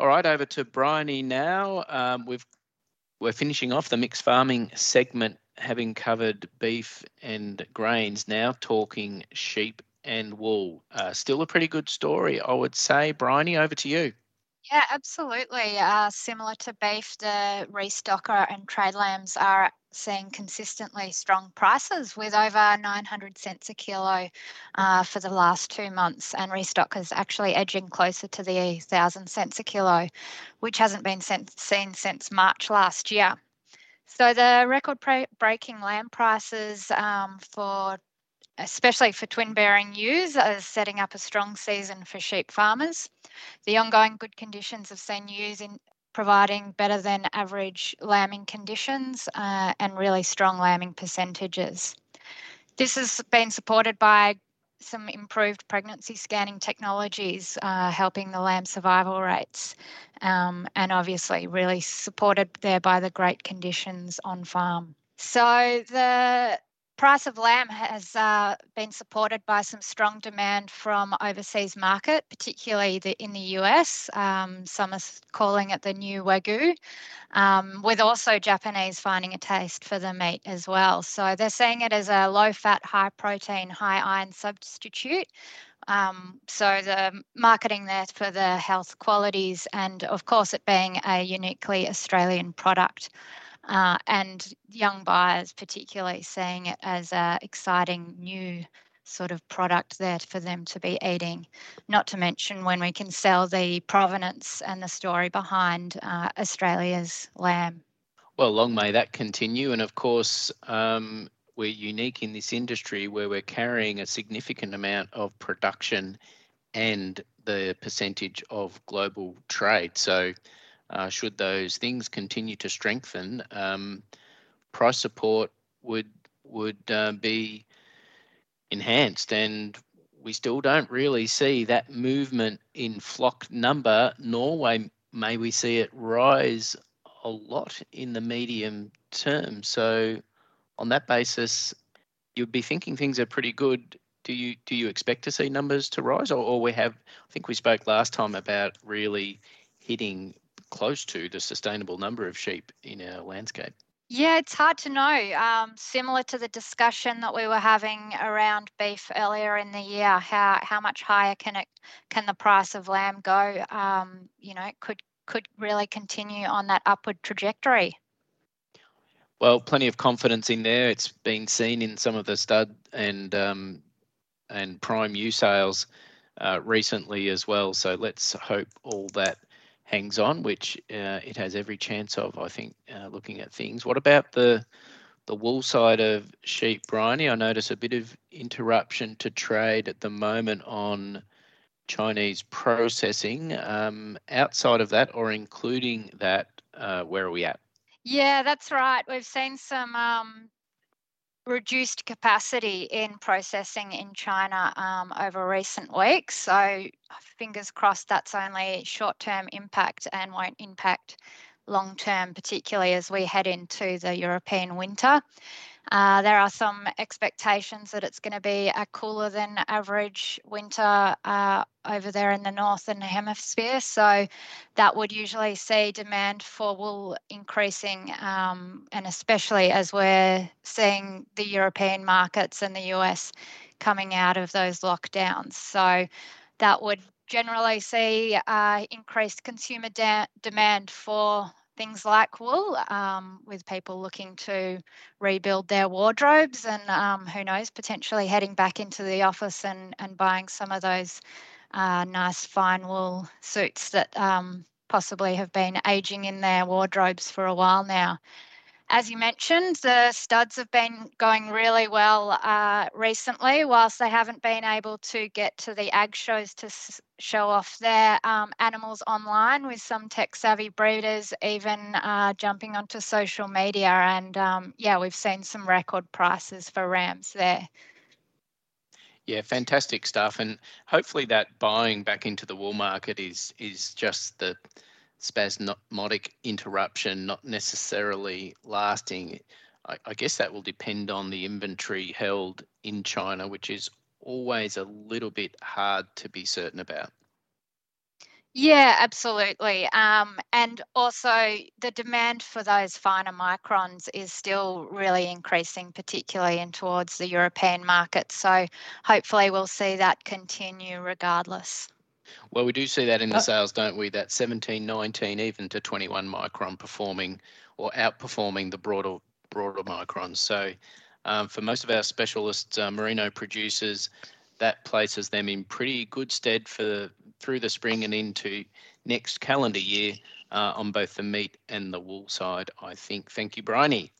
All right, over to Bryony now. Um, we've we're finishing off the mixed farming segment, having covered beef and grains. Now talking sheep and wool. Uh, still a pretty good story, I would say. Bryony, over to you. Yeah, absolutely. Uh, similar to beef, the restocker and trade lambs are seeing consistently strong prices with over 900 cents a kilo uh, for the last two months, and restockers actually edging closer to the 1,000 cents a kilo, which hasn't been seen since March last year. So the record breaking lamb prices um, for especially for twin bearing ewes, is setting up a strong season for sheep farmers. The ongoing good conditions have seen ewes in providing better than average lambing conditions uh, and really strong lambing percentages. This has been supported by some improved pregnancy scanning technologies uh, helping the lamb survival rates um, and obviously really supported there by the great conditions on farm. So the price of lamb has uh, been supported by some strong demand from overseas market, particularly the, in the US. Um, some are calling it the new wagyu, um, with also Japanese finding a taste for the meat as well. So they're seeing it as a low fat, high protein, high iron substitute. Um, so the marketing there for the health qualities, and of course, it being a uniquely Australian product uh, and young buyers particularly seeing it as an exciting new sort of product there for them to be eating. Not to mention when we can sell the provenance and the story behind uh, Australia's lamb. Well, long may that continue. And of course, um, we're unique in this industry where we're carrying a significant amount of production and the percentage of global trade. So uh, should those things continue to strengthen, um, price support would would uh, be enhanced, and we still don't really see that movement in flock number. Norway may we see it rise a lot in the medium term. So, on that basis, you'd be thinking things are pretty good. Do you do you expect to see numbers to rise, or, or we have? I think we spoke last time about really hitting close to the sustainable number of sheep in our landscape? Yeah, it's hard to know. Um, similar to the discussion that we were having around beef earlier in the year, how how much higher can it can the price of lamb go? Um, you know, it could could really continue on that upward trajectory. Well, plenty of confidence in there. It's been seen in some of the stud and um, and prime ewe sales uh, recently as well. So let's hope all that hangs on, which uh, it has every chance of, I think, uh, looking at things. What about the the wool side of sheep, Bryony? I notice a bit of interruption to trade at the moment on Chinese processing. Um, outside of that, or including that, uh, where are we at? Yeah, that's right. We've seen some um, reduced capacity in processing in China um, over recent weeks. So, fingers crossed that's only short term impact and won't impact long term, particularly as we head into the European winter. Uh, there are some expectations that it's going to be a cooler than average winter uh, over there in the northern hemisphere. So that would usually see demand for wool increasing, um, and especially as we're seeing the European markets and the US coming out of those lockdowns. So that would generally see uh, increased consumer da- demand for things like wool, um, with people looking to rebuild their wardrobes and um, who knows, potentially heading back into the office and, and buying some of those uh, nice fine wool suits that um, possibly have been aging in their wardrobes for a while now. As you mentioned, the studs have been going really well uh, recently, whilst they haven't been able to get to the ag shows to s- show off their um, animals online, with some tech savvy breeders even uh, jumping onto social media. And um, yeah, we've seen some record prices for rams there. Yeah, fantastic stuff, and hopefully that buying back into the wool market is is just the spasmodic interruption, not necessarily lasting. I, I, guess that will depend on the inventory held in China, which is always a little bit hard to be certain about. Yeah, absolutely. Um, and also, the demand for those finer microns is still really increasing, particularly in towards the European market. So, hopefully, we'll see that continue regardless. Well, we do see that in the uh, sales, don't we? That 17, 19, even to 21 micron performing or outperforming the broader broader microns. So, um, for most of our specialist uh, merino producers, that places them in pretty good stead for through the spring and into next calendar year uh, on both the meat and the wool side. I think. Thank you, Bryony.